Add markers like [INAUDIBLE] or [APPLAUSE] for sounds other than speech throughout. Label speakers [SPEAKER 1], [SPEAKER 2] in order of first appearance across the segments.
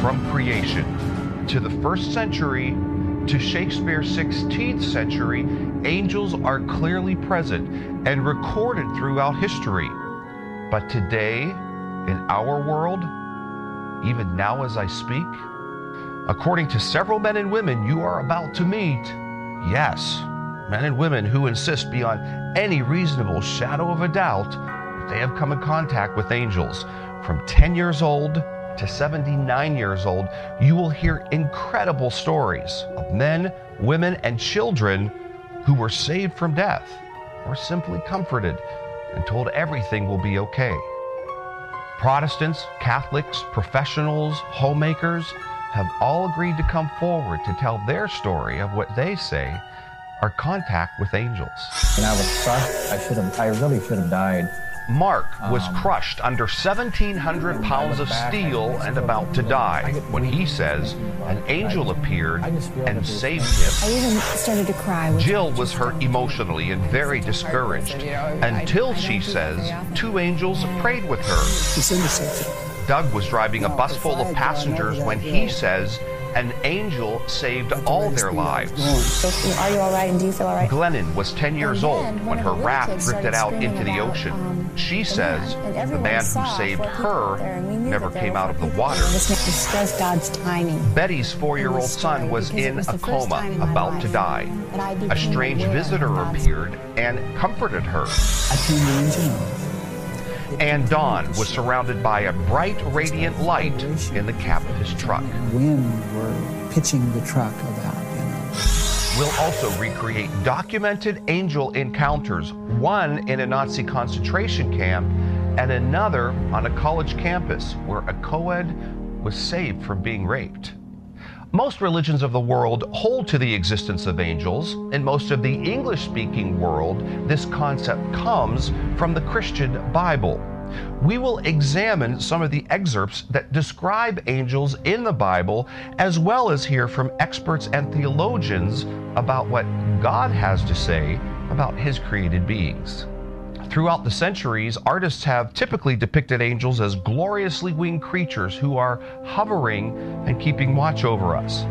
[SPEAKER 1] from creation to the first century to Shakespeare's 16th century, angels are clearly present and recorded throughout history. But today, in our world, even now as I speak, according to several men and women you are about to meet, yes, men and women who insist beyond any reasonable shadow of a doubt that they have come in contact with angels from 10 years old to 79 years old, you will hear incredible stories of men, women, and children who were saved from death or simply comforted and told everything will be okay. Protestants, Catholics, professionals, homemakers have all agreed to come forward to tell their story of what they say are contact with angels.
[SPEAKER 2] When I was crushed, I should have, I really should have died.
[SPEAKER 1] Mark was crushed under 1,700 pounds of steel and about to die when he says an angel appeared and saved him.
[SPEAKER 3] I even started to cry.
[SPEAKER 1] Jill was hurt emotionally and very discouraged until she says two angels prayed with her.
[SPEAKER 4] He's innocent.
[SPEAKER 1] Doug was driving a bus full of passengers when he says an angel saved all their lives.
[SPEAKER 3] So, Are you all right? And do you feel all right?
[SPEAKER 1] Glennon was 10 years
[SPEAKER 3] And
[SPEAKER 1] old
[SPEAKER 3] then
[SPEAKER 1] when her raft drifted out into the
[SPEAKER 3] about,
[SPEAKER 1] ocean.
[SPEAKER 3] um,
[SPEAKER 1] She says
[SPEAKER 3] man,
[SPEAKER 1] the man who saved
[SPEAKER 3] four people out there,
[SPEAKER 1] her
[SPEAKER 3] and we knew
[SPEAKER 1] never came out of the water.
[SPEAKER 3] This is just God's timing.
[SPEAKER 1] Betty's
[SPEAKER 3] four-year-old
[SPEAKER 1] son was in
[SPEAKER 3] was
[SPEAKER 1] a coma,
[SPEAKER 3] time in my
[SPEAKER 1] about to die.
[SPEAKER 3] that I
[SPEAKER 1] A
[SPEAKER 3] became
[SPEAKER 1] strange visitor appeared and comforted her.
[SPEAKER 4] I turned the engine on.
[SPEAKER 1] And Don was surrounded by a bright, radiant light in the cab of his truck.
[SPEAKER 4] Wind were pitching the truck about, you know.
[SPEAKER 1] We'll also recreate documented angel encounters, one in a Nazi concentration camp and another on a college campus where a co ed was saved from being raped. Most religions of the world hold to the existence of angels. In most of the English speaking world, this concept comes from the Christian Bible. We will examine some of the excerpts that describe angels in the Bible, as well as hear from experts and theologians about what God has to say about His created beings. Throughout the centuries, artists have typically depicted angels as gloriously winged creatures who are hovering and keeping watch over us.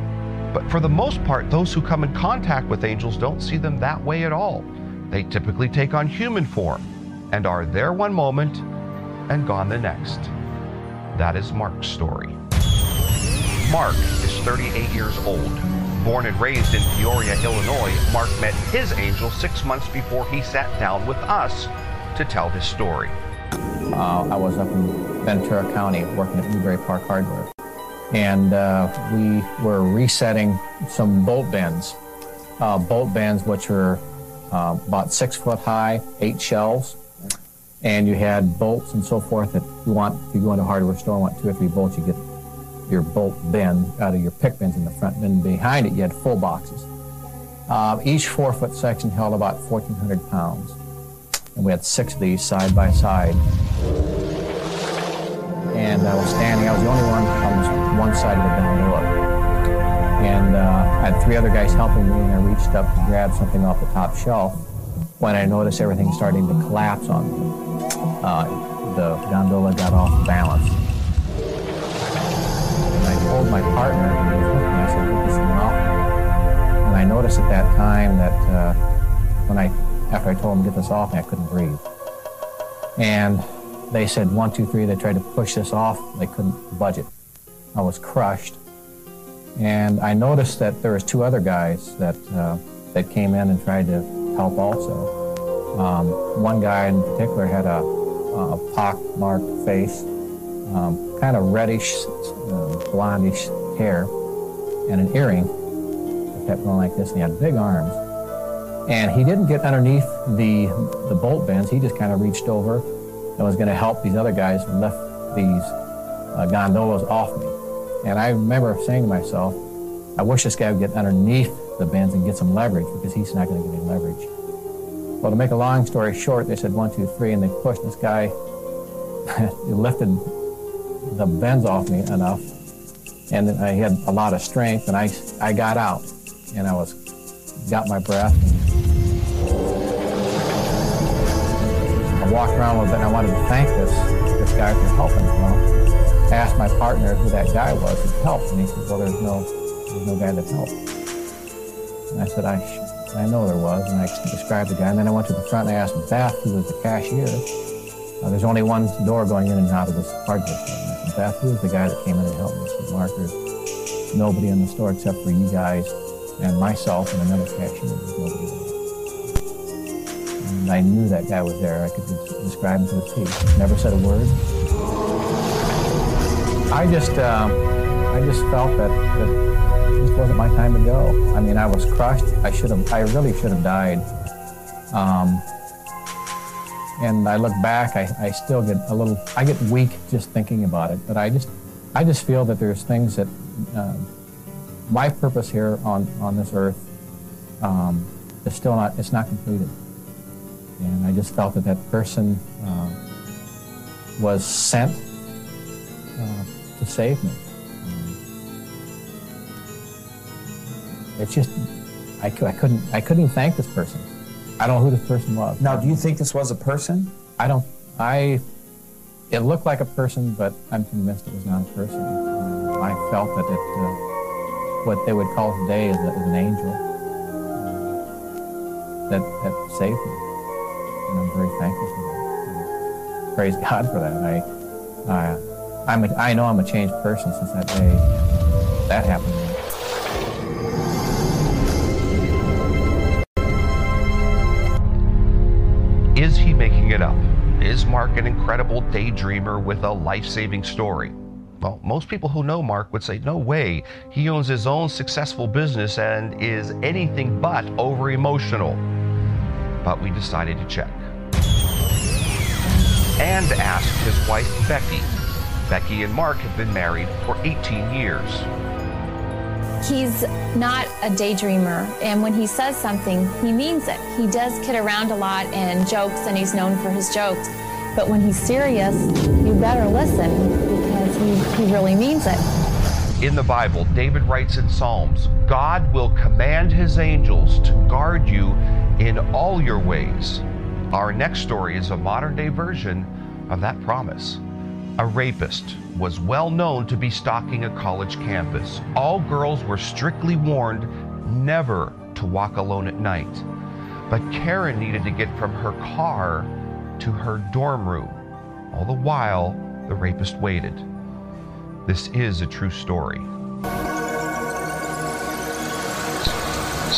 [SPEAKER 1] But for the most part, those who come in contact with angels don't see them that way at all. They typically take on human form and are there one moment and gone the next. That is Mark's story. Mark is 38 years old. Born and raised in Peoria, Illinois, Mark met his angel six months before he sat down with us to tell his story.
[SPEAKER 2] Uh, I was up in Ventura County working at Newbury Park Hardware. And uh, we were resetting some bolt bends. Uh, bolt bends, which are uh, about six foot high, eight shelves. And you had bolts and so forth that you want, if you go into a hardware store and want two or three bolts, you get your bolt bend out of your pick bends in the front. And behind it, you had full boxes. Uh, each four foot section held about 1,400 pounds. And we had six of these side by side and I was standing. I was the only one on one side of the gondola. And uh, I had three other guys helping me, and I reached up to grab something off the top shelf when I noticed everything starting to collapse on me. Uh, the gondola got off balance. And I told my partner, who was with me, I said, this. And I noticed at that time that uh, when I, after I told him to get this off I couldn't breathe. And they said one, two, three. They tried to push this off. They couldn't budge it. I was crushed. And I noticed that there was two other guys that uh, that came in and tried to help also. Um, one guy in particular had a, a pock-marked face, um, kind of reddish, uh, blondish hair, and an earring that kept going like this. And he had big arms. And he didn't get underneath the the bolt bends. He just kind of reached over and was going to help these other guys lift these uh, gondolas off me. And I remember saying to myself, I wish this guy would get underneath the bends and get some leverage because he's not going to get any leverage. Well, to make a long story short, they said one, two, three, and they pushed this guy. [LAUGHS] he lifted the bends off me enough, and I had a lot of strength, and I, I got out, and I was got my breath. I walked around a little bit and I wanted to thank this this guy for helping. Well, I asked my partner, who that guy was, who helped. And he said, well, there's no, there's no guy that helped. And I said, I, I know there was. And I described the guy. And then I went to the front and I asked Beth, who was the cashier, uh, there's only one door going in and out of this hardware store. And I said, Beth, who was the guy that came in and helped me? I said, Mark, there's nobody in the store except for you guys and myself and another cashier. There's nobody there. I knew that guy was there. I could describe him to the T. Never said a word. I just, uh, I just felt that, that this wasn't my time to go. I mean, I was crushed. I should have, I really should have died. Um, and I look back, I, I still get a little, I get weak just thinking about it. But I just, I just feel that there's things that uh, my purpose here on, on this earth um, is still not, it's not completed. And I just felt that that person uh, was sent uh, to save me. Um, it's just, I, I, couldn't, I couldn't even thank this person. I don't know who this person was.
[SPEAKER 5] Now, do you think this was a person?
[SPEAKER 2] I don't, I, it looked like a person, but I'm convinced it was not a person. Uh, I felt that it, uh, what they would call today is, a, is an angel uh, that, that saved me and I'm very thankful for that. praise God for that. I, I, I'm a, I know I'm a changed person since that day that happened.
[SPEAKER 1] Is he making it up? Is Mark an incredible daydreamer with a life saving story? Well, most people who know Mark would say, no way. He owns his own successful business and is anything but over emotional. But we decided to check and asked his wife, Becky. Becky and Mark have been married for 18 years.
[SPEAKER 3] He's not a daydreamer, and when he says something, he means it. He does kid around a lot and jokes, and he's known for his jokes. But when he's serious, you better listen because he, he really means it.
[SPEAKER 1] In the Bible, David writes in Psalms God will command his angels to guard you in all your ways. Our next story is a modern day version of that promise. A rapist was well known to be stalking a college campus. All girls were strictly warned never to walk alone at night. But Karen needed to get from her car to her dorm room. All the while, the rapist waited. This is a true story.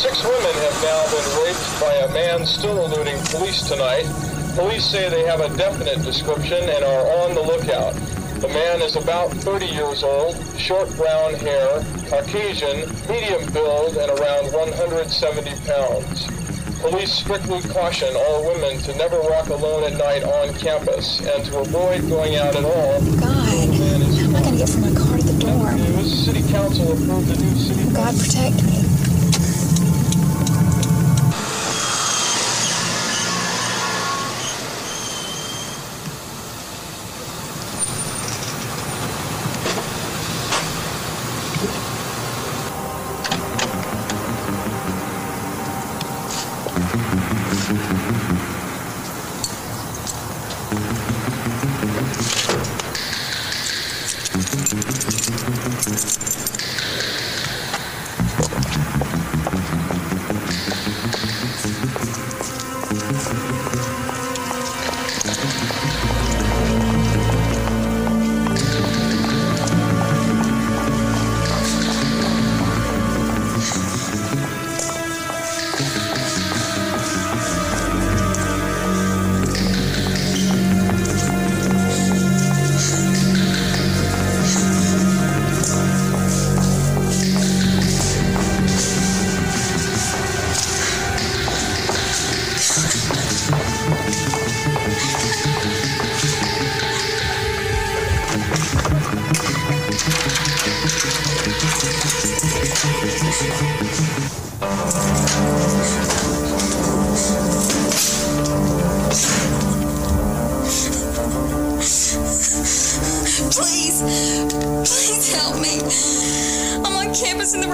[SPEAKER 6] Six women have now been raped by a man still eluding police tonight. Police say they have a definite description and are on the lookout. The man is about 30 years old, short brown hair, Caucasian, medium build, and around 170 pounds. Police strictly caution all women to never walk alone at night on campus and to avoid going out at all.
[SPEAKER 3] Oh, God, how am I going to get from my car to the door?
[SPEAKER 6] City Council approved the new city.
[SPEAKER 3] God protect me.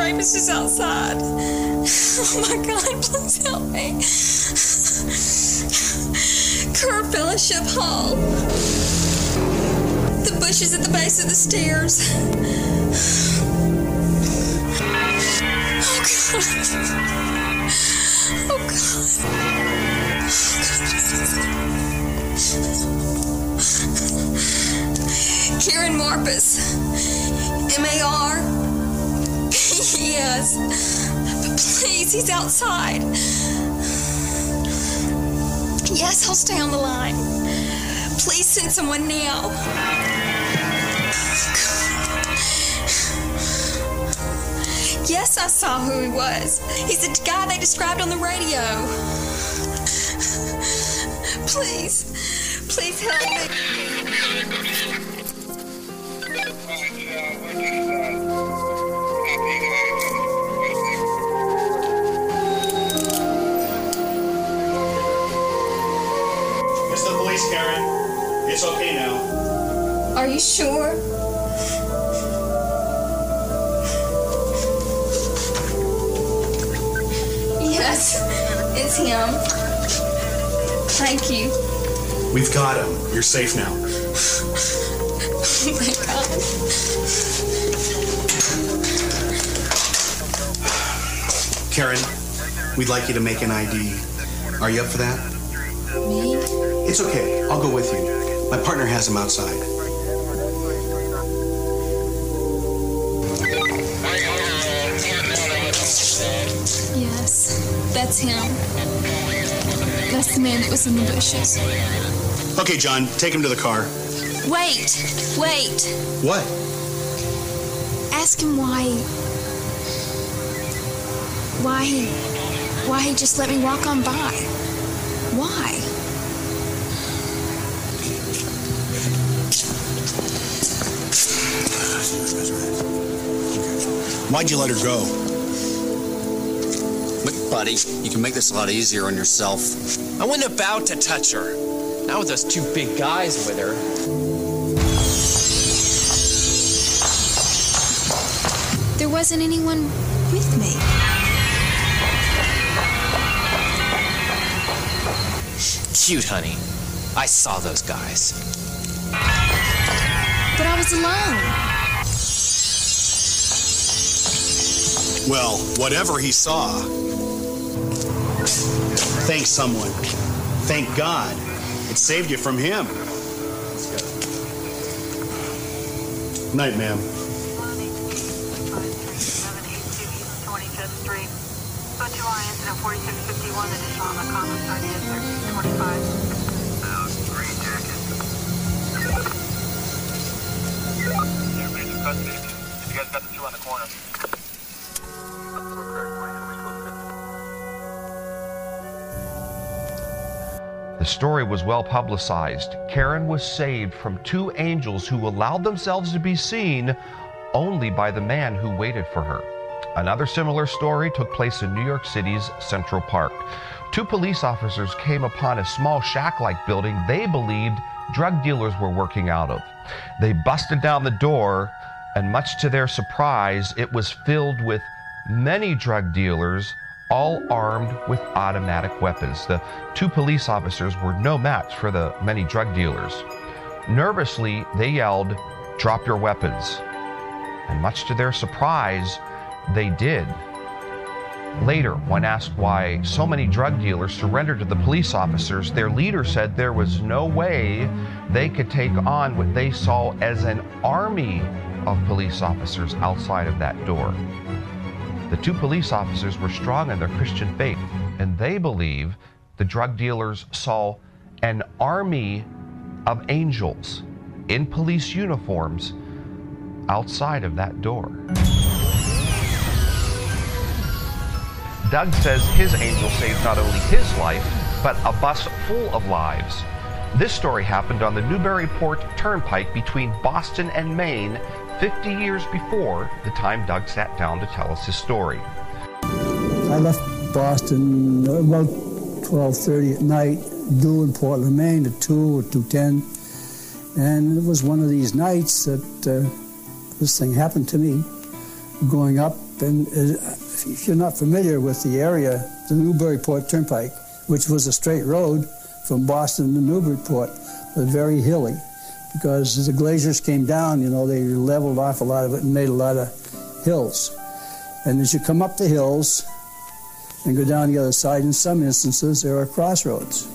[SPEAKER 7] rapist is outside. Oh my God, please help me. Kerr Fellowship Hall. The bushes at the base of the stairs. Oh God. Oh God. Oh God. Karen Marpus. M A R yes. But please, he's outside. Yes, I'll stay on the line. Please send someone now. Yes, I saw who he was. He's the guy they described on the radio. Please, please help me. Are you sure? Yes, it's him. Thank you.
[SPEAKER 8] We've got him. You're safe now.
[SPEAKER 7] Oh my God.
[SPEAKER 8] Karen, we'd like you to make an ID. Are you up for that?
[SPEAKER 7] Me?
[SPEAKER 8] It's okay. I'll go with you. My partner has him outside.
[SPEAKER 7] That's the man that was in the bushes.
[SPEAKER 8] Okay, John, take him to the car.
[SPEAKER 7] Wait, wait.
[SPEAKER 8] What?
[SPEAKER 7] Ask him why. Why he. Why he just let me walk on by. Why?
[SPEAKER 8] Why'd you let her go?
[SPEAKER 9] Look, buddy, you can make this a lot easier on yourself.
[SPEAKER 10] I wasn't about to touch her. Not with those two big guys with her.
[SPEAKER 7] There wasn't anyone with me.
[SPEAKER 10] Cute, honey. I saw those guys.
[SPEAKER 7] But I was alone.
[SPEAKER 8] Well, whatever he saw. Someone. Thank God. It saved you from him. Night, ma'am.
[SPEAKER 11] You guys got the two on the corner.
[SPEAKER 1] The story was well publicized. Karen was saved from two angels who allowed themselves to be seen only by the man who waited for her. Another similar story took place in New York City's Central Park. Two police officers came upon a small shack like building they believed drug dealers were working out of. They busted down the door, and much to their surprise, it was filled with many drug dealers, all armed with automatic weapons. The two police officers were no match for the many drug dealers. Nervously, they yelled, Drop your weapons. And much to their surprise, they did. Later, when asked why so many drug dealers surrendered to the police officers, their leader said there was no way they could take on what they saw as an army of police officers outside of that door. The two police officers were strong in their Christian faith, and they believe the drug dealers saw an army of angels in police uniforms outside of that door. Doug says his angel saved not only his life, but a bus full of lives. This story happened on the Newburyport Turnpike between Boston and Maine 50 years before the time Doug sat down to tell us his story.
[SPEAKER 4] I left Boston about 12:30 at night, due in Portland, Maine at 2 or 2:10, and it was one of these nights that uh, this thing happened to me. Going up, and uh, if you're not familiar with the area, the Newburyport Turnpike, which was a straight road from Boston to Newburyport, was very hilly, because as the glaciers came down, you know, they leveled off a lot of it and made a lot of hills. And as you come up the hills and go down the other side, in some instances, there are crossroads.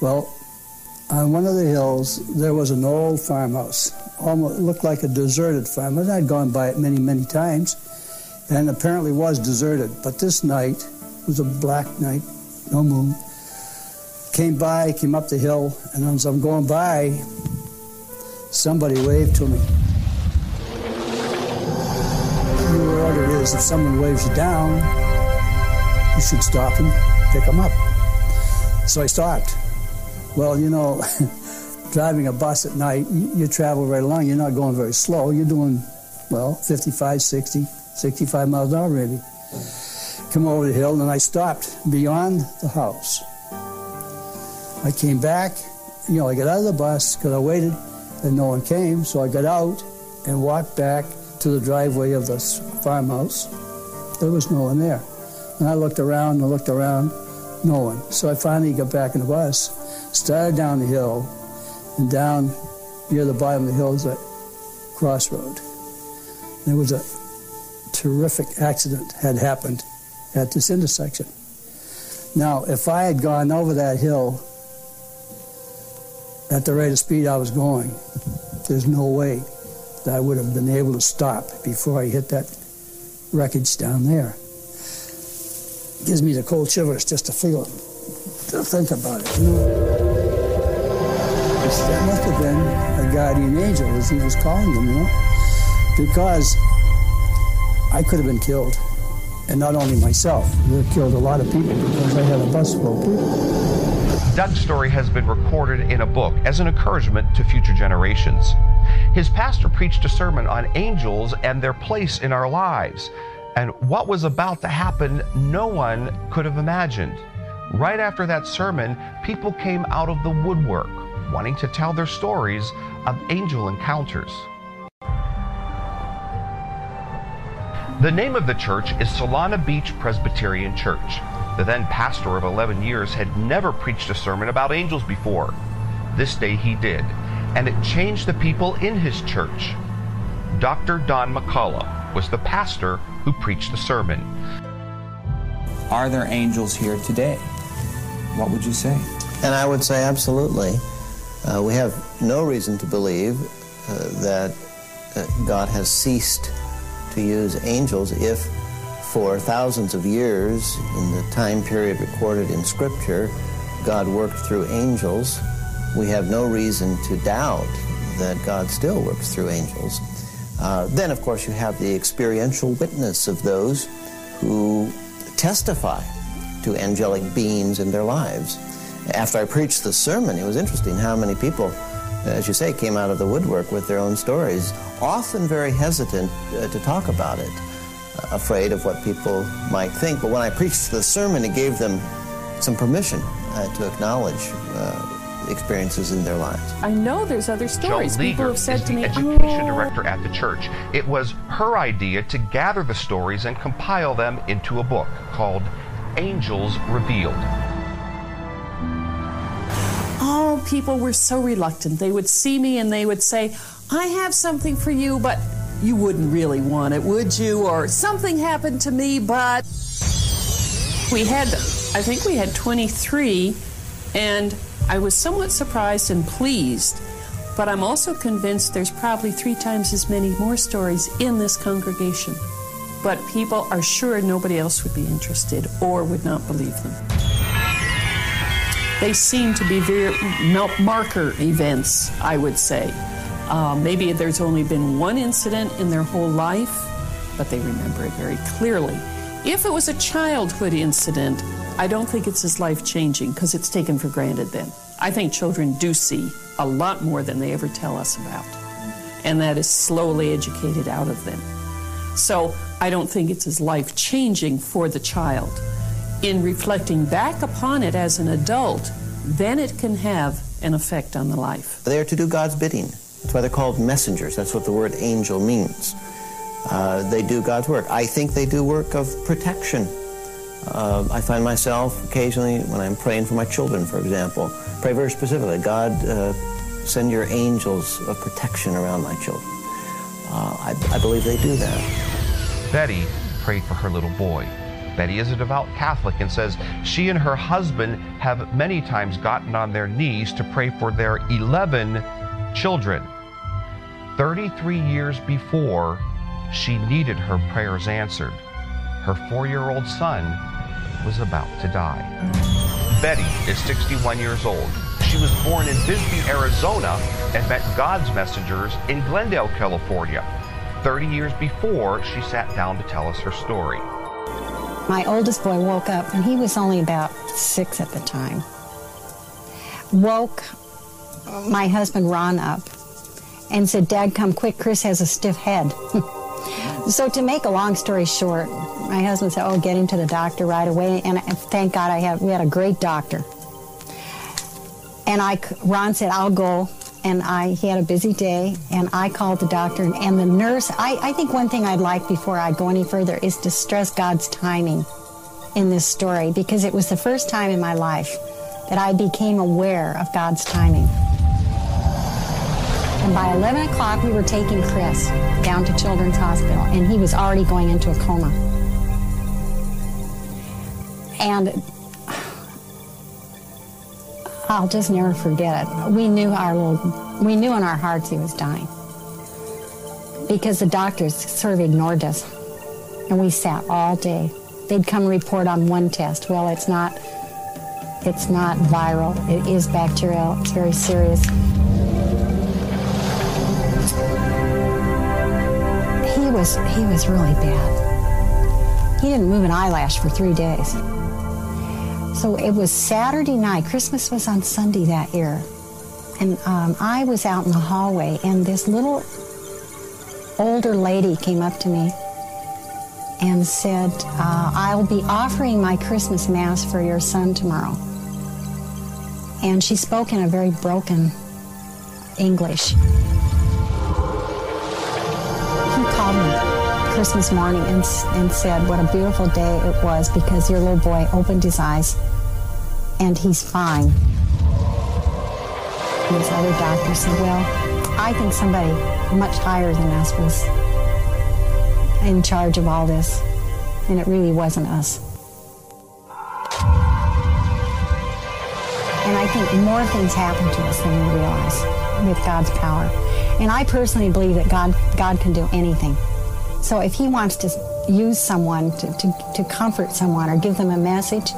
[SPEAKER 4] Well, on one of the hills, there was an old farmhouse. Almost looked like a deserted farmhouse. I'd gone by it many, many times, and apparently was deserted. But this night was a black night, no moon. Came by, came up the hill, and as I'm going by, somebody waved to me. You order is if someone waves you down, you should stop and pick them up. So I stopped. Well, you know, [LAUGHS] driving a bus at night, you, you, travel right along. You're not going very slow. You're doing, well, 55, 60, 65 miles an hour maybe. Come over the hill, and I stopped beyond the house. I came back. You know, I got out of the bus because I waited and no one came. So I got out and walked back to the driveway of the farmhouse. There was no one there. And I looked around and looked around, no one. So I finally got back in the bus, started down the hill, and down near the bottom of the hill is a crossroad. There was a terrific accident had happened at this intersection. Now, if I had gone over that hill at the rate of speed I was going, there's no way that I would have been able to stop before I hit that wreckage down there. It gives me the cold shivers just to feel it, to think about it. You know? That must have been a guardian angel, as he was calling them, you know, because I could have been killed, and not only myself. Have killed a lot of people because I had a bus full of people.
[SPEAKER 1] Doug's story has been recorded in a book as an encouragement to future generations. His pastor preached a sermon on angels and their place in our lives. And what was about to happen, no one could have imagined. Right after that sermon, people came out of the woodwork wanting to tell their stories of angel encounters. The name of the church is Solana Beach Presbyterian Church. The then pastor of 11 years had never preached a sermon about angels before. This day he did, and it changed the people in his church. Dr. Don McCullough was the pastor who preached the sermon.
[SPEAKER 5] Are there angels here today? What would you say?
[SPEAKER 12] And I would say absolutely. Uh, we have no reason to believe uh, that uh, God has ceased to use angels if for thousands of years in the time period recorded in Scripture, God worked through angels. We have no reason to doubt that God still works through angels. Uh, then, of course, you have the experiential witness of those who testify to angelic beings in their lives. After I preached the sermon, it was interesting how many people, as you say, came out of the woodwork with their own stories, often very hesitant uh, to talk about it, afraid of what people might think. But when I preached the sermon, it gave them some permission uh, to acknowledge uh, experiences in their lives.
[SPEAKER 13] I know there's other stories.
[SPEAKER 1] Joe
[SPEAKER 13] People have said
[SPEAKER 1] is
[SPEAKER 13] to me,
[SPEAKER 1] the education
[SPEAKER 13] oh.
[SPEAKER 1] director at the church. It was her idea to gather the stories and compile them into a book called Angels Revealed.
[SPEAKER 13] Oh, people were so reluctant. They would see me and they would say, I have something for you, but you wouldn't really want it, would you? Or something happened to me, but. We had, I think we had 23, and I was somewhat surprised and pleased, but I'm also convinced there's probably three times as many more stories in this congregation. But people are sure nobody else would be interested or would not believe them. They seem to be very marker events, I would say. Uh, maybe there's only been one incident in their whole life, but they remember it very clearly. If it was a childhood incident, I don't think it's as life changing because it's taken for granted then. I think children do see a lot more than they ever tell us about, and that is slowly educated out of them. So I don't think it's as life changing for the child. In reflecting back upon it as an adult, then it can have an effect on the life.
[SPEAKER 12] They are to do God's bidding. That's why they're called messengers. That's what the word angel means. Uh, they do God's work. I think they do work of protection. Uh, I find myself occasionally, when I'm praying for my children, for example, pray very specifically God, uh, send your angels of protection around my children. Uh, I, I believe they do that.
[SPEAKER 1] Betty prayed for her little boy. Betty is a devout Catholic and says she and her husband have many times gotten on their knees to pray for their 11 children. 33 years before she needed her prayers answered, her four year old son was about to die. Betty is 61 years old. She was born in Bisbee, Arizona, and met God's messengers in Glendale, California. 30 years before she sat down to tell us her story.
[SPEAKER 14] My oldest boy woke up, and he was only about six at the time. Woke my husband Ron up and said, Dad, come quick, Chris has a stiff head. [LAUGHS] so to make a long story short, my husband said, "Oh, get him to the doctor right away." And thank God, I had we had a great doctor. And I, Ron said, "I'll go." And I, he had a busy day, and I called the doctor and, and the nurse. I, I think one thing I'd like before I go any further is to stress God's timing in this story because it was the first time in my life that I became aware of God's timing. And by 11 o'clock, we were taking Chris down to Children's Hospital, and he was already going into a coma. And I'll just never forget it. We knew our little, we knew in our hearts he was dying because the doctors sort of ignored us, and we sat all day. They'd come report on one test. Well, it's not, it's not viral. It is bacterial. It's very serious. He was, he was really bad. He didn't move an eyelash for three days. So it was Saturday night. Christmas was on Sunday that year. And um, I was out in the hallway, and this little older lady came up to me and said, uh, I'll be offering my Christmas Mass for your son tomorrow. And she spoke in a very broken English. Christmas morning and, and said what a beautiful day it was because your little boy opened his eyes and he's fine. This other doctor said, well, I think somebody much higher than us was in charge of all this, and it really wasn't us. And I think more things happen to us than we realize with God's power. And I personally believe that God, God can do anything. So if He wants to use someone to, to, to comfort someone or give them a message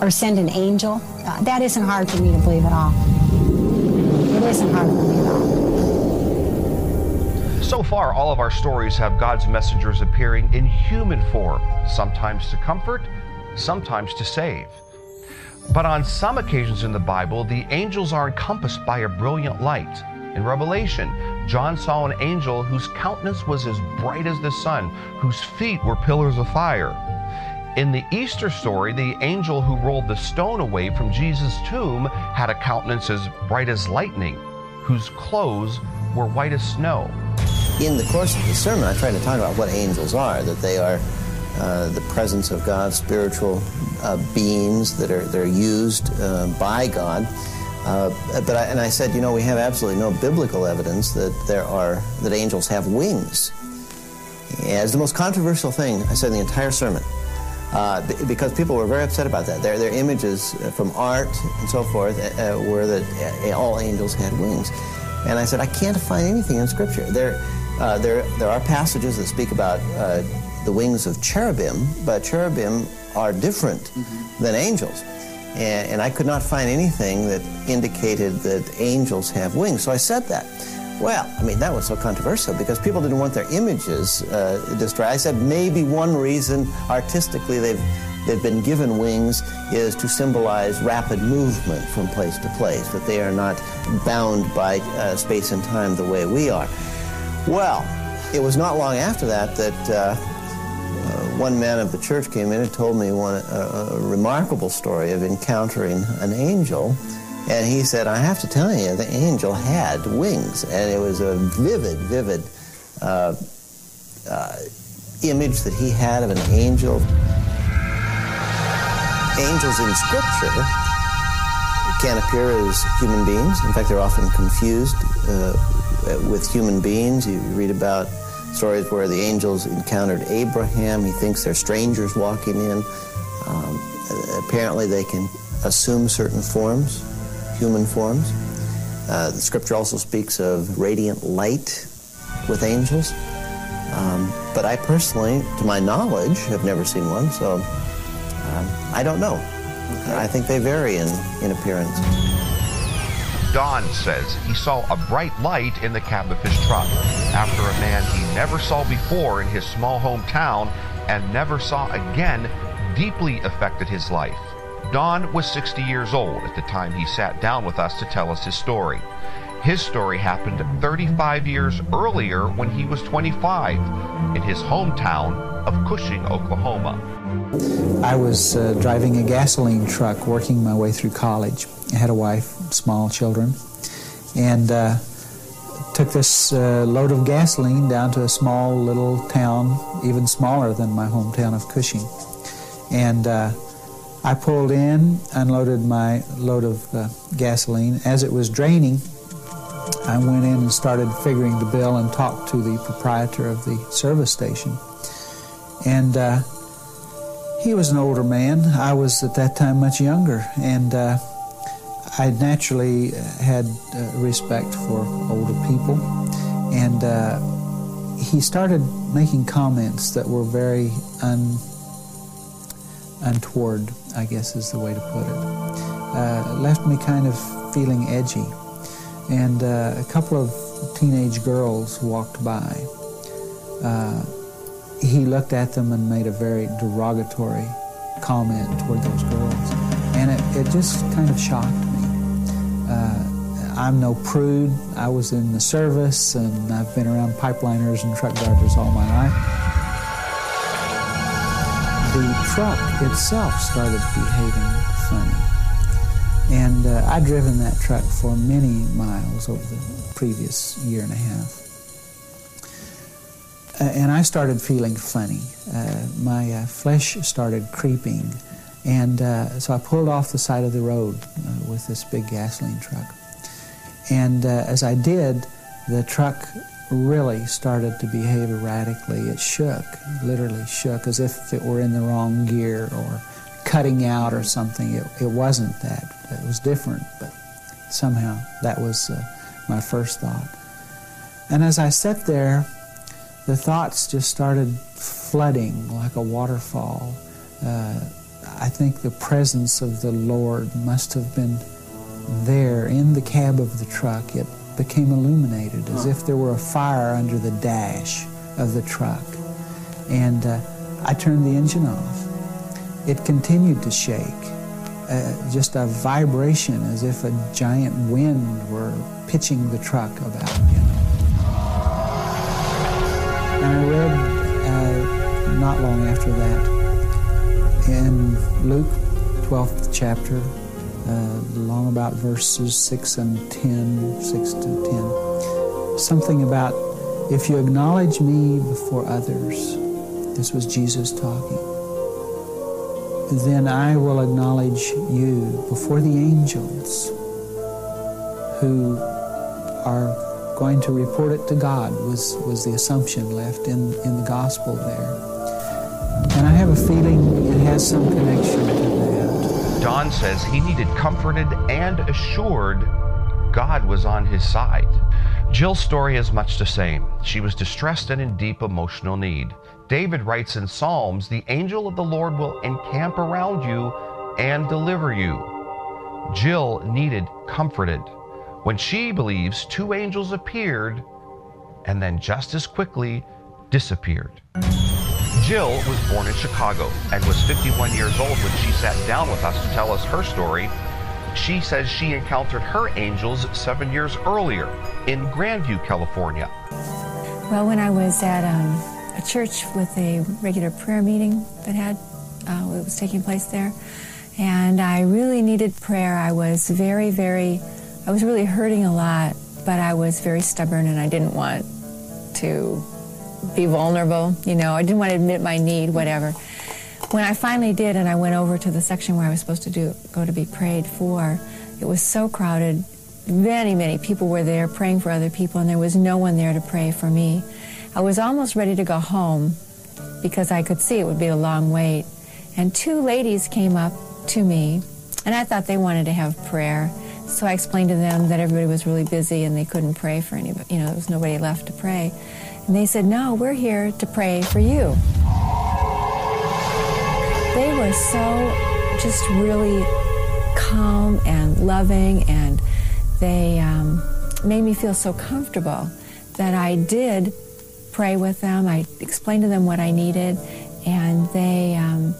[SPEAKER 14] or send an angel, uh, that isn't hard for me to believe at all. It isn't hard for me at all.
[SPEAKER 1] So far, all of our stories have God's messengers appearing in human form, sometimes to comfort, sometimes to save. But on some occasions in the Bible, the angels are encompassed by a brilliant light. In Revelation, John saw an angel whose countenance was as bright as the sun, whose feet were pillars of fire. In the Easter story, the angel who rolled the stone away from Jesus' tomb had a countenance as bright as lightning, whose clothes were white as snow.
[SPEAKER 12] In the course of the sermon, I try to talk about what angels are, that they are uh, the presence of God, spiritual uh, beings that are, that are used uh, by God. Uh, but I, and I said, you know, we have absolutely no biblical evidence that there are that angels have wings. As the most controversial thing I said in the entire sermon, uh, because people were very upset about that. Their, their images from art and so forth uh, were that all angels had wings. And I said, I can't find anything in Scripture. There, uh, there, there are passages that speak about uh, the wings of cherubim, but cherubim are different mm-hmm. than angels. And, and, I could not find anything that indicated that angels have wings. So I said that. Well, I mean, that was so controversial because people didn't want their images uh, destroyed. I said maybe one reason artistically they've, they've been given wings is to symbolize rapid movement from place to place, that they are not bound by uh, space and time the way we are. Well, it was not long after that that uh, one man of the church came in and told me one a, a remarkable story of encountering an angel. And he said, I have to tell you, the angel had wings. And it was a vivid, vivid uh, uh, image that he had of an angel. Angels in Scripture can appear as human beings. In fact, they're often confused uh, with human beings. You read about stories where the angels encountered Abraham. He thinks they're strangers walking in. Um, apparently, they can assume certain forms, human forms. Uh, the scripture also speaks of radiant light with angels. Um, but I personally, to my knowledge, have never seen one, so um, I don't know. I think they vary in, in appearance.
[SPEAKER 1] Don says he saw a bright light in the cab of his truck after a man he never saw before in his small hometown and never saw again deeply affected his life. Don was 60 years old at the time he sat down with us to tell us his story. His story happened 35 years earlier when he was 25 in his hometown of Cushing, Oklahoma.
[SPEAKER 15] I was uh, driving a gasoline truck working my way through college. I had a wife, small children, and uh, took this uh, load of gasoline down to a small little town, even smaller than my hometown of Cushing. And uh, I pulled in, unloaded my load of uh, gasoline. As it was draining, I went in and started figuring the bill and talked to the proprietor of the service station. And uh, he was an older man. I was at that time much younger. And uh, I naturally had uh, respect for older people. And uh, he started making comments that were very un, untoward, I guess is the way to put it. Uh, left me kind of feeling edgy and uh, a couple of teenage girls walked by. Uh, he looked at them and made a very derogatory comment toward those girls, and it, it just kind of shocked. Uh, I'm no prude. I was in the service, and I've been around pipeliners and truck drivers all my life. The truck itself started behaving funny. And uh, I'd driven that truck for many miles over the previous year and a half. Uh, and I started feeling funny. Uh, my uh, flesh started creeping. And uh, so I pulled off the side of the road uh, with this big gasoline truck. And as I did, the truck really started to behave erratically. It shook, literally shook, as if it were in the wrong gear or cutting out or something. It, it wasn't that. It was different, but somehow that was uh, my first thought. And as I sat there, the thoughts just started flooding like a waterfall. Uh, I think the presence of the Lord must have been there in the cab of the truck. It became illuminated as if there were a fire under the dash of the truck. And uh, I turned the engine off. It continued to shake uh, just a vibration as if a giant wind were pitching the truck about, you know. And I read uh, not long after that in Luke 12th chapter, uh, along about verses 6 and 10, 6 to 10, something about if you acknowledge me before others, this was Jesus talking then I will acknowledge you before the angels who are going to report it to God, was, was the assumption left in, in the gospel there. And I have a feeling has some connection to that.
[SPEAKER 1] Don says he needed comforted and assured God was on his side. Jill's story is much the same. She was distressed and in deep emotional need. David writes in Psalms, The angel of the Lord will encamp around you and deliver you. Jill needed comforted when she believes two angels appeared and then just as quickly disappeared. Jill was born in Chicago and was 51 years old when she sat down with us to tell us her story. She says she encountered her angels seven years earlier in Grandview, California.
[SPEAKER 16] Well, when I was at um a church with a regular prayer meeting that had uh, it was taking place there, and I really needed prayer. I was very, very, I was really hurting a lot, but I was very stubborn, and I didn't want to be vulnerable. You know, I didn't want to admit my need, whatever. When I finally did, and I went over to the section where I was supposed to do go to be prayed for, It was so crowded. Many, many people were there praying for other people, and there was no one there to pray for me. I was almost ready to go home because I could see it would be a long wait. And two ladies came up to me, and I thought they wanted to have prayer. So I explained to them that everybody was really busy and they couldn't pray for anybody. You know, there was nobody left to pray. And they said, No, we're here to pray for you. They were so just really calm and loving, and they um, made me feel so comfortable that I did pray with them. I explained to them what I needed, and they, um,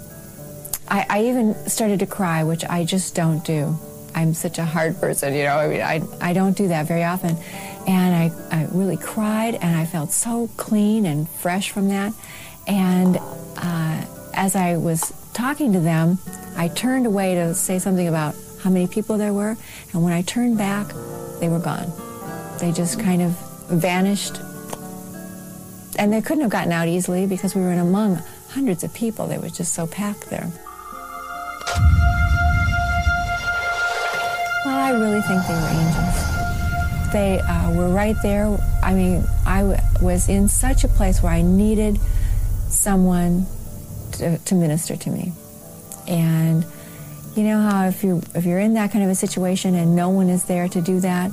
[SPEAKER 16] I, I even started to cry, which I just don't do. I'm such a hard person, you know. I mean, I, I don't do that very often. And I, I really cried, and I felt so clean and fresh from that. And uh, as I was talking to them, I turned away to say something about how many people there were. And when I turned back, they were gone. They just kind of vanished. And they couldn't have gotten out easily because we were in among hundreds of people. They were just so packed there. Well, I really think they were angels. They uh, were right there. I mean, I w- was in such a place where I needed someone to, to minister to me. And you know how if you if you're in that kind of a situation and no one is there to do that,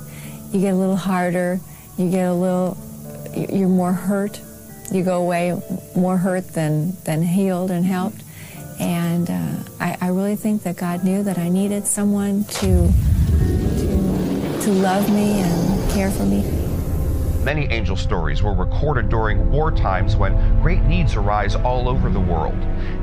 [SPEAKER 16] you get a little harder. You get a little. You're more hurt. You go away more hurt than than healed and helped. And uh, I, I really think that God knew that I needed someone to to, love me and care for me.
[SPEAKER 1] Many angel stories were recorded during war times when great needs arise all over the world.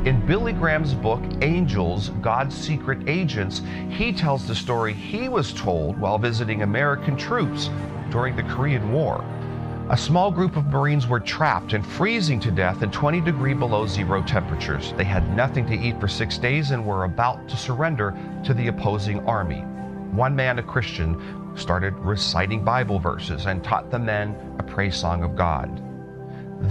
[SPEAKER 1] In Billy Graham's book, Angels God's Secret Agents, he tells the story he was told while visiting American troops during the Korean War. A small group of Marines were trapped and freezing to death in 20 degree below zero temperatures. They had nothing to eat for six days and were about to surrender to the opposing army. One man, a Christian, started reciting Bible verses and taught the men a praise song of God.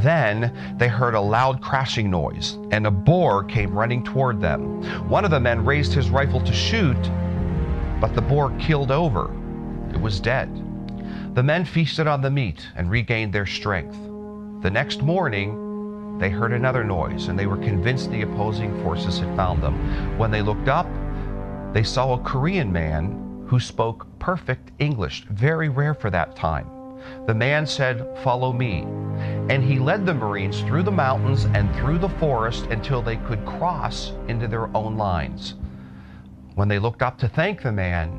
[SPEAKER 1] Then they heard a loud crashing noise, and a boar came running toward them. One of the men raised his rifle to shoot, but the boar keeled over. It was dead. The men feasted on the meat and regained their strength. The next morning, they heard another noise, and they were convinced the opposing forces had found them. When they looked up, they saw a Korean man who spoke perfect English, very rare for that time. The man said, Follow me. And he led the Marines through the mountains and through the forest until they could cross into their own lines. When they looked up to thank the man,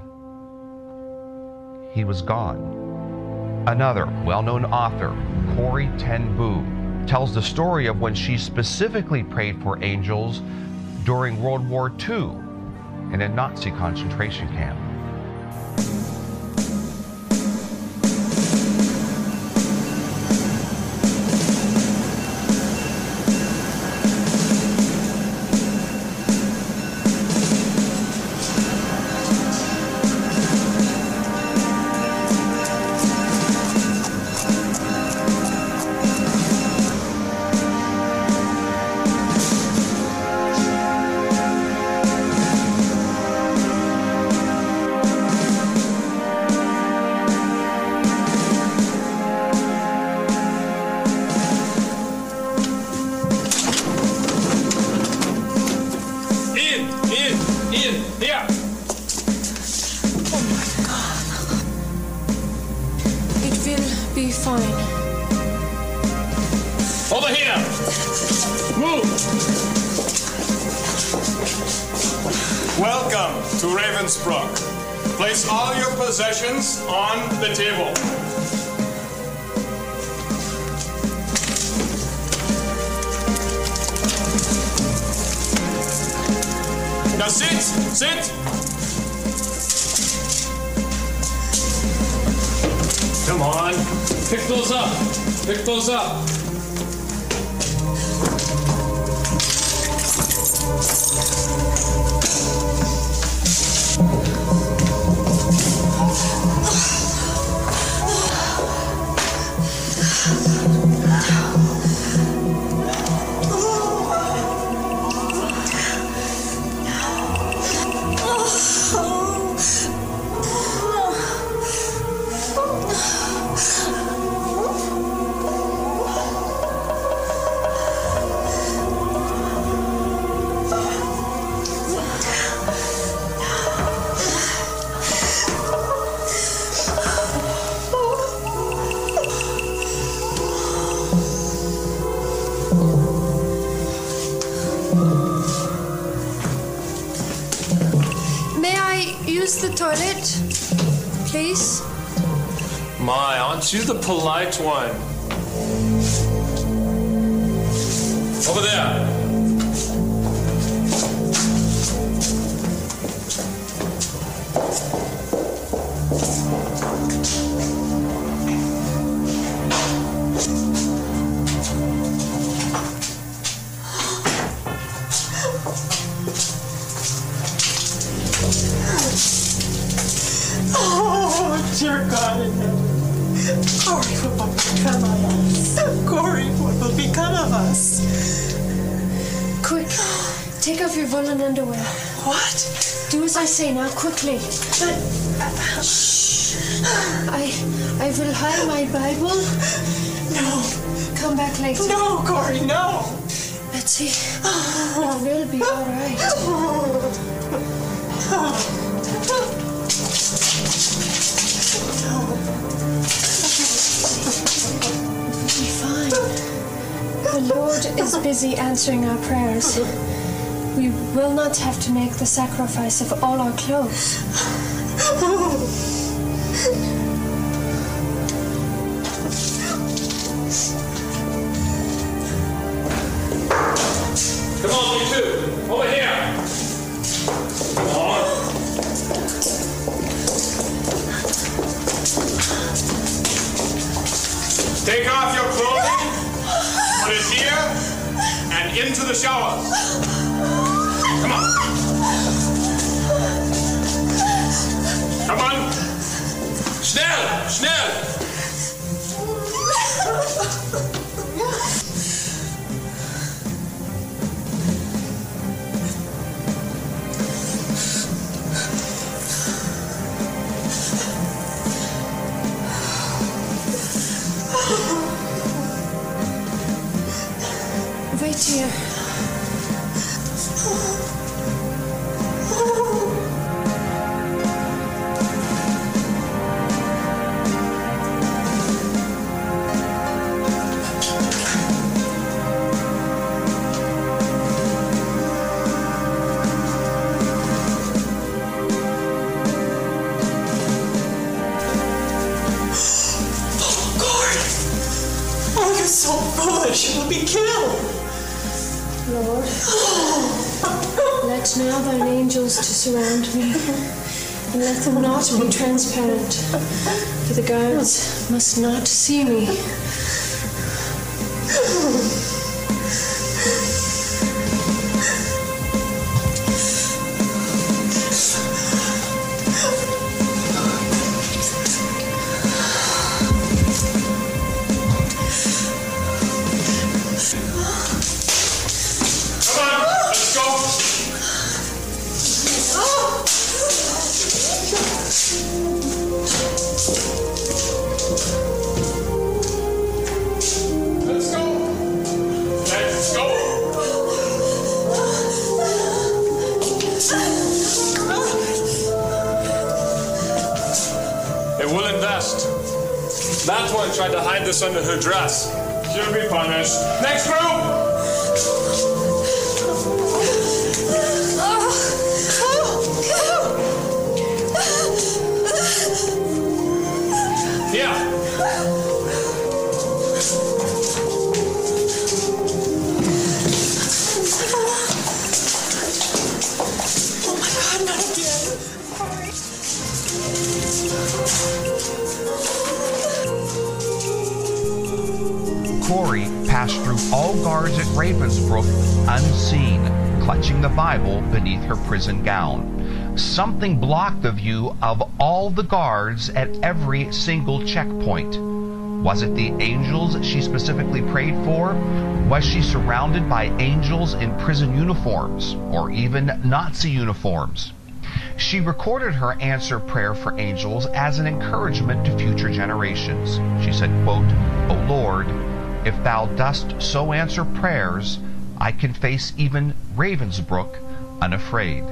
[SPEAKER 1] he was gone. Another well known author, Corrie Ten Boom, tells the story of when she specifically prayed for angels during World War II in a Nazi concentration camp.
[SPEAKER 17] Now sit, sit. Come on. Pick those up. Pick those up.
[SPEAKER 18] Become of us? Corrie, what will become of us?
[SPEAKER 19] Quick, take off your woolen underwear.
[SPEAKER 18] What?
[SPEAKER 19] Do as I say now, quickly.
[SPEAKER 18] But.
[SPEAKER 19] Shh. I, I will hide my Bible.
[SPEAKER 18] No.
[SPEAKER 19] Come back later.
[SPEAKER 18] No, Corrie, no.
[SPEAKER 19] Betsie, it will be all right. It'll The Lord is busy answering our prayers. We will not have to make the sacrifice of all our clothes.
[SPEAKER 17] The shower. Come on. Come on. Schnell, schnell.
[SPEAKER 19] Them be transparent, [LAUGHS] for the guards must not see me.
[SPEAKER 1] Unseen, clutching the Bible beneath her prison gown. Something blocked the view of all the guards at every single checkpoint. Was it the angels she specifically prayed for? Was she surrounded by angels in prison uniforms or even Nazi uniforms? She recorded her answer prayer for angels as an encouragement to future generations. She said, quote, O Lord, if thou dost so answer prayers, I can face even Ravensbrück unafraid.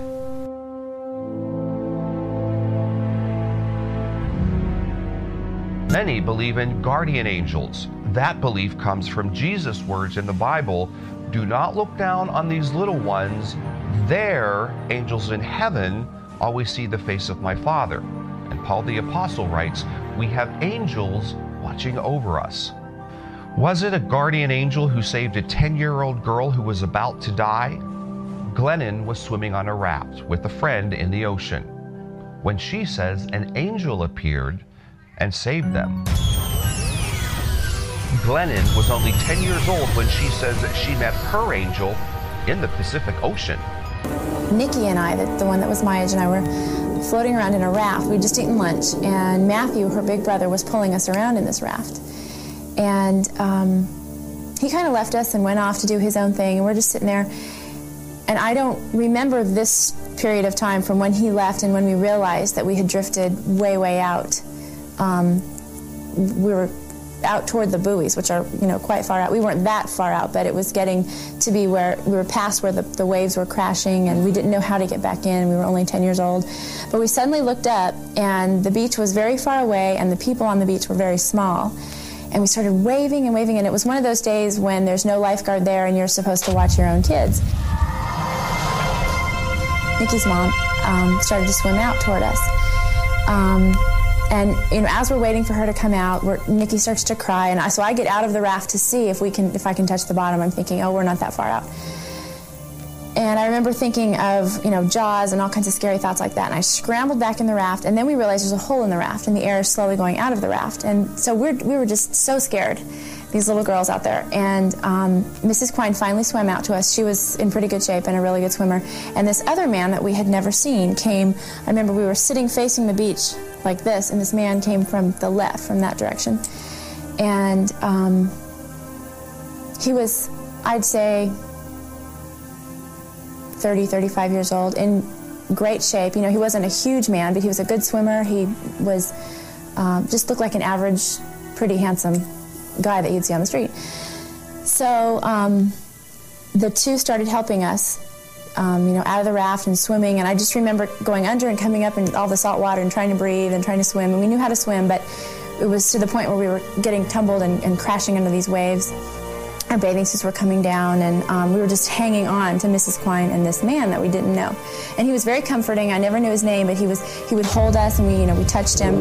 [SPEAKER 1] Many believe in guardian angels. That belief comes from Jesus' words in the Bible Do not look down on these little ones. They're angels in heaven always see the face of my Father. And Paul the Apostle writes, We have angels watching over us. Was it a guardian angel who saved a 10 year old girl who was about to die? Glennon was swimming on a raft with a friend in the ocean when she says an angel appeared and saved them. Glennon was only 10 years old when she says that she met her angel in the Pacific Ocean.
[SPEAKER 20] Nikki and I, the, the one that was my age, and I were floating around in a raft. We'd just eaten lunch, and Matthew, her big brother, was pulling us around in this raft. And um, he kind of left us and went off to do his own thing, and we're just sitting there. And I don't remember this period of time from when he left and when we realized that we had drifted way, way out. Um, we were out toward the buoys, which are you know quite far out. We weren't that far out, but it was getting to be where we were past where the, the waves were crashing, and we didn't know how to get back in. We were only 10 years old, but we suddenly looked up, and the beach was very far away, and the people on the beach were very small. And we started waving and waving, and it was one of those days when there's no lifeguard there, and you're supposed to watch your own kids. Nikki's mom um, started to swim out toward us. Um, and you know, as we're waiting for her to come out, Nikki starts to cry, and I, so I get out of the raft to see if we can, if I can touch the bottom. I'm thinking, oh, we're not that far out. And I remember thinking of, you know, Jaws and all kinds of scary thoughts like that. And I scrambled back in the raft, and then we realized there's a hole in the raft, and the air is slowly going out of the raft. And so we're, we were just so scared, these little girls out there. And um, Mrs. Quine finally swam out to us. She was in pretty good shape and a really good swimmer. And this other man that we had never seen came. I remember we were sitting facing the beach like this, and this man came from the left, from that direction. And um, he was, I'd say, 30, 35 years old, in great shape. You know, he wasn't a huge man, but he was a good swimmer. He was um, just looked like an average, pretty handsome guy that you'd see on the street. So um, the two started helping us um, you know, out of the raft and swimming. And I just remember going under and coming up in all the salt water and trying to breathe and trying to swim. And we knew how to swim, but it was to the point where we were getting tumbled and, and crashing under these waves. Our bathing suits were coming down, and um, we were just hanging on to Mrs. Quine and this man that we didn't know. And he was very comforting. I never knew his name, but he was he would hold us, and we you know we touched him.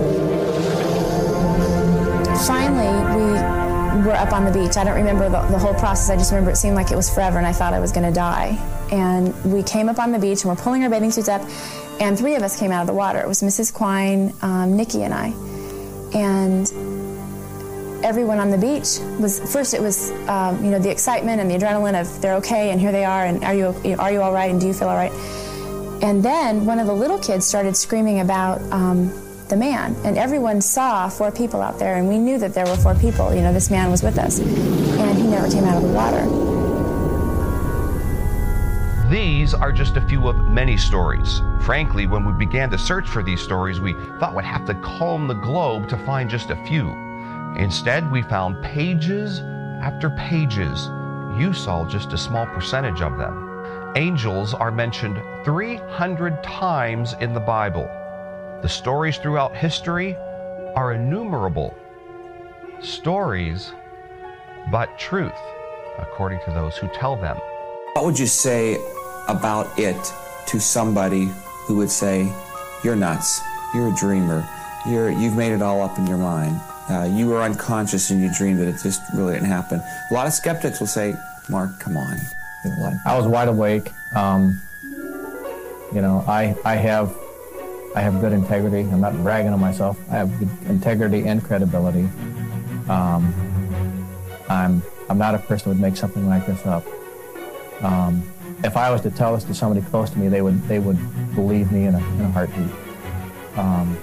[SPEAKER 20] Finally, we were up on the beach. I don't remember the, the whole process. I just remember it seemed like it was forever, and I thought I was going to die and we came up on the beach and we're pulling our bathing suits up, and three of us came out of the water. It was Mrs. Quine, um, Nikki, and I. And everyone on the beach was first. It was um, you know the excitement and the adrenaline of they're okay and here they are and are you are you all right and do you feel all right? And then one of the little kids started screaming about um, the man, and everyone saw four people out there, and we knew that there were four people. You know, this man was with us, and he never came out of the water.
[SPEAKER 1] These are just a few of many stories. Frankly, when we began to search for these stories, we thought we'd have to comb the globe to find just a few. Instead, we found pages after pages. You saw just a small percentage of them. Angels are mentioned 300 times in the Bible. The stories throughout history are innumerable. Stories, but truth, according to those who tell them.
[SPEAKER 5] What would you say about it to somebody who would say, You're nuts, you're a dreamer, you're, you've made it all up in your mind. Uh, you were unconscious and you dreamed that it just really didn't happen. A lot of skeptics will say, Mark, come on.
[SPEAKER 2] I was wide awake. Um, you know, I, I have I have good integrity. I'm not bragging on myself. I have good integrity and credibility. Um, I'm I'm not a person who would make something like this up. Um, if I was to tell this to somebody close to me, they would they would believe me in a, in a heartbeat. Um,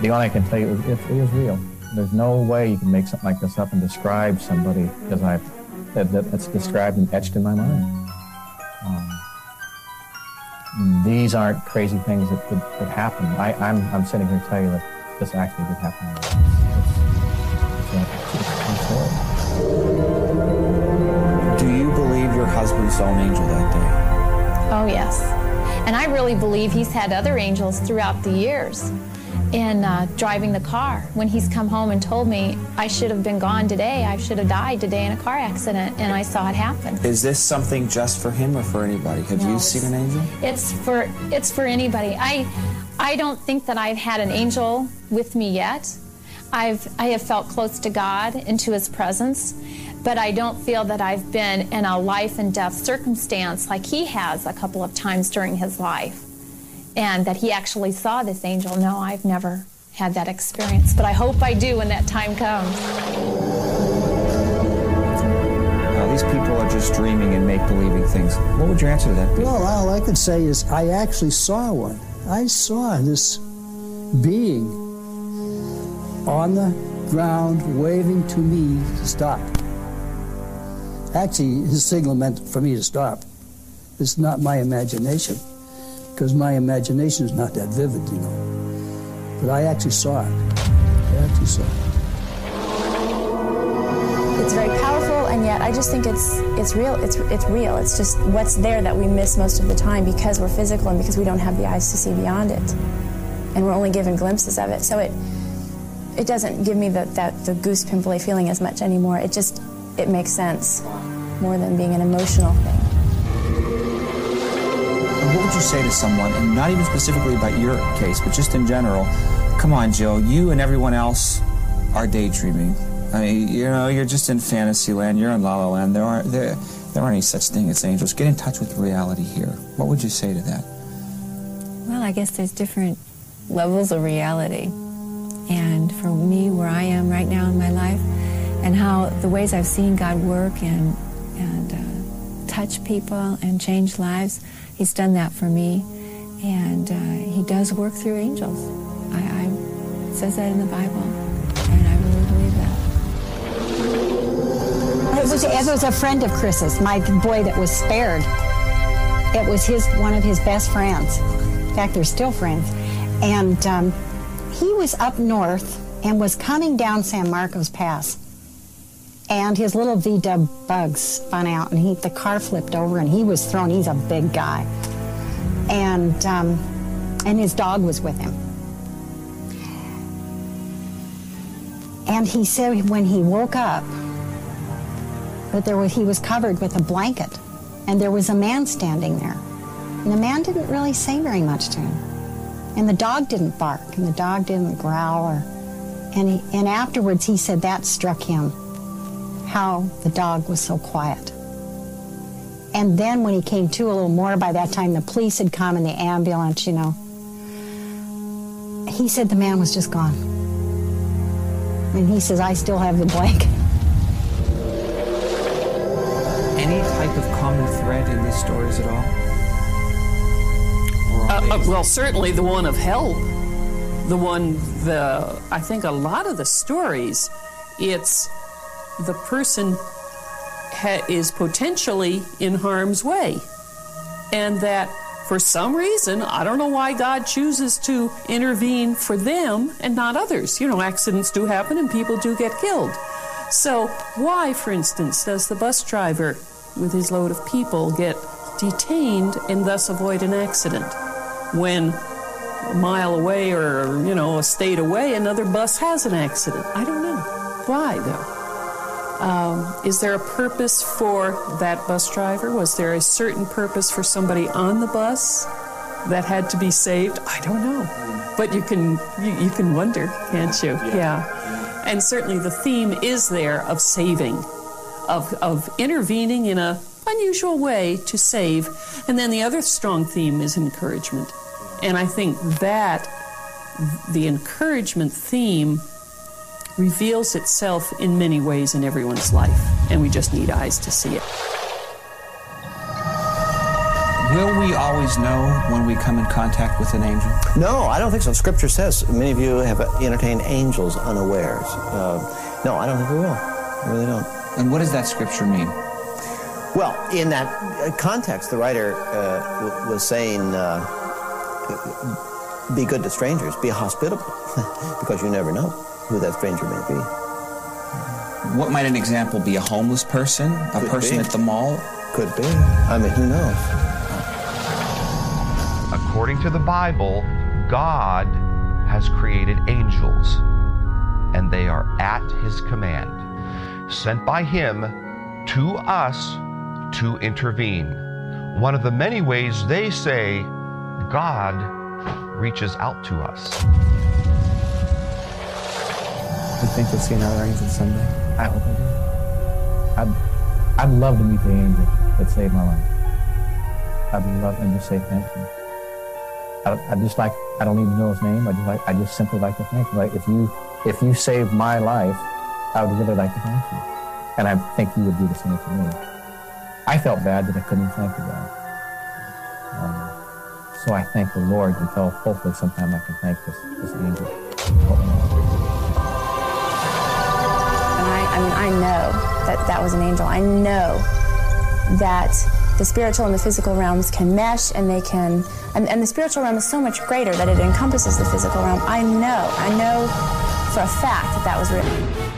[SPEAKER 2] the only thing I can tell you is it, it is real. There's no way you can make something like this up and describe somebody as I that, that, that's described and etched in my mind. Um, these aren't crazy things that, that, that happen. I, am I'm, I'm sitting here to tell you that this actually did happen. It's, it's, it's, Do you believe your
[SPEAKER 5] husband saw an angel that day.
[SPEAKER 3] Oh, yes. And I really believe he's had other angels throughout the years. In uh, driving the car when he's come home and told me I should have been gone today. I should have died today in a car accident, and I saw it happen.
[SPEAKER 5] Is this something just for him or for anybody? Have
[SPEAKER 3] No,
[SPEAKER 5] you seen an angel?
[SPEAKER 3] It's for it's for anybody. I I don't think that I've had an angel with me yet. I've I have felt close to God into His presence, but I don't feel that I've been in a life and death circumstance like He has a couple of times during His life, and that He actually saw this angel. No, I've never had that experience, but I hope I do when that time comes.
[SPEAKER 5] No, these people are just dreaming and make believing things. What would your answer to that be?
[SPEAKER 4] Well, all I could say is I actually saw one. I saw this being on the ground waving to me to stop. Actually, his signal meant for me to stop. It's not my imagination, because my imagination is not that vivid, you know. But I actually saw it. I actually saw it.
[SPEAKER 20] It's very powerful, and yet I just think it's it's real. It's it's real. It's just what's there that we miss most of the time because we're physical and because we don't have the eyes to see beyond it, and we're only given glimpses of it. So it it doesn't give me the, that the goose pimply feeling as much anymore. It just it makes sense more than being an emotional thing.
[SPEAKER 5] What would you say to someone, and not even specifically about your case, but just in general? Come on, Jill, you and everyone else are daydreaming. I mean, you know, you're just in fantasy land. You're in La La Land. There aren't there, there aren't any such thing as angels. Get in touch with reality here. What would you say to that?
[SPEAKER 16] Well, I guess there's different levels of reality. And for me, where I am right now in my life, and how the ways I've seen God work and, touch people and change lives, He's done that for me. And uh, He does work through angels. I, I, says that in the Bible, and I really believe that.
[SPEAKER 14] It was, it was a friend of Chris's, my boy that was spared. It was his one of his best friends. In fact, they're still friends. And um, he was up north and was coming down San Marcos Pass. And his little V-dub bug spun out, and he, the car flipped over, and he was thrown. He's a big guy, and um, and his dog was with him. And he said when he woke up, that there was, he was covered with a blanket, and there was a man standing there. And the man didn't really say very much to him. And the dog didn't bark, and the dog didn't growl. Or, and, he, and afterwards, he said that struck him, how the dog was so quiet. And then when he came to a little more, by that time the police had come and the ambulance, you know, he said the man was just gone. And he says, I still have the blanket.
[SPEAKER 5] Any type of common thread in these stories at all?
[SPEAKER 13] Uh, uh, well, certainly the one of hell. The one, the I think a lot of the stories, it's the person ha- is potentially in harm's way, and that for some reason, I don't know why God chooses to intervene for them and not others. You know, accidents do happen and people do get killed. So, why, for instance, does the bus driver with his load of people get detained and thus avoid an accident when a mile away or, you know, a state away another bus has an accident? I don't know. Why, though? Um, is there a purpose for that bus driver? Was there a certain purpose for somebody on the bus that had to be saved? I don't know. But you can you, you can wonder, can't you? Yeah. And certainly the theme is there of saving, of of intervening in a unusual way to save. And then the other strong theme is encouragement. And I think that the encouragement theme reveals itself in many ways in everyone's life, and we just need eyes to see it.
[SPEAKER 5] Will we always know when we come in contact with an angel?
[SPEAKER 12] No, I don't think so. Scripture says many of you have entertained angels unawares. Uh, no, I don't think we will. I really don't.
[SPEAKER 5] And what does that scripture mean?
[SPEAKER 12] Well, in that uh, context, the writer uh, w- was saying, uh, be good to strangers, be hospitable, [LAUGHS] because you never know who that stranger may be.
[SPEAKER 5] What might an example be? A homeless person? A
[SPEAKER 12] Could
[SPEAKER 5] person
[SPEAKER 12] be.
[SPEAKER 5] at the mall?
[SPEAKER 12] Could be. I mean, who knows?
[SPEAKER 1] According to the Bible, God has created angels, and they are at his command, sent by him to us to intervene. One of the many ways they say God reaches out to us.
[SPEAKER 2] You think you'll see another angel someday? I hope I do. I'd, I'd love to meet the angel that saved my life. I'd love him to say thank you. I, I just like, I don't even know his name. I just like, I just simply like to thank you. Like if you, if you saved my life, I would really like to thank you. And I think you would do the same for me. I felt bad that I couldn't thank you, God. Um, so I thank the Lord until hopefully sometime I can thank this, this angel.
[SPEAKER 20] Mean, I know that that was an angel. I know that the spiritual and the physical realms can mesh and they can, and, and the spiritual realm is so much greater that it encompasses the physical realm. I know, I know for a fact that that was written.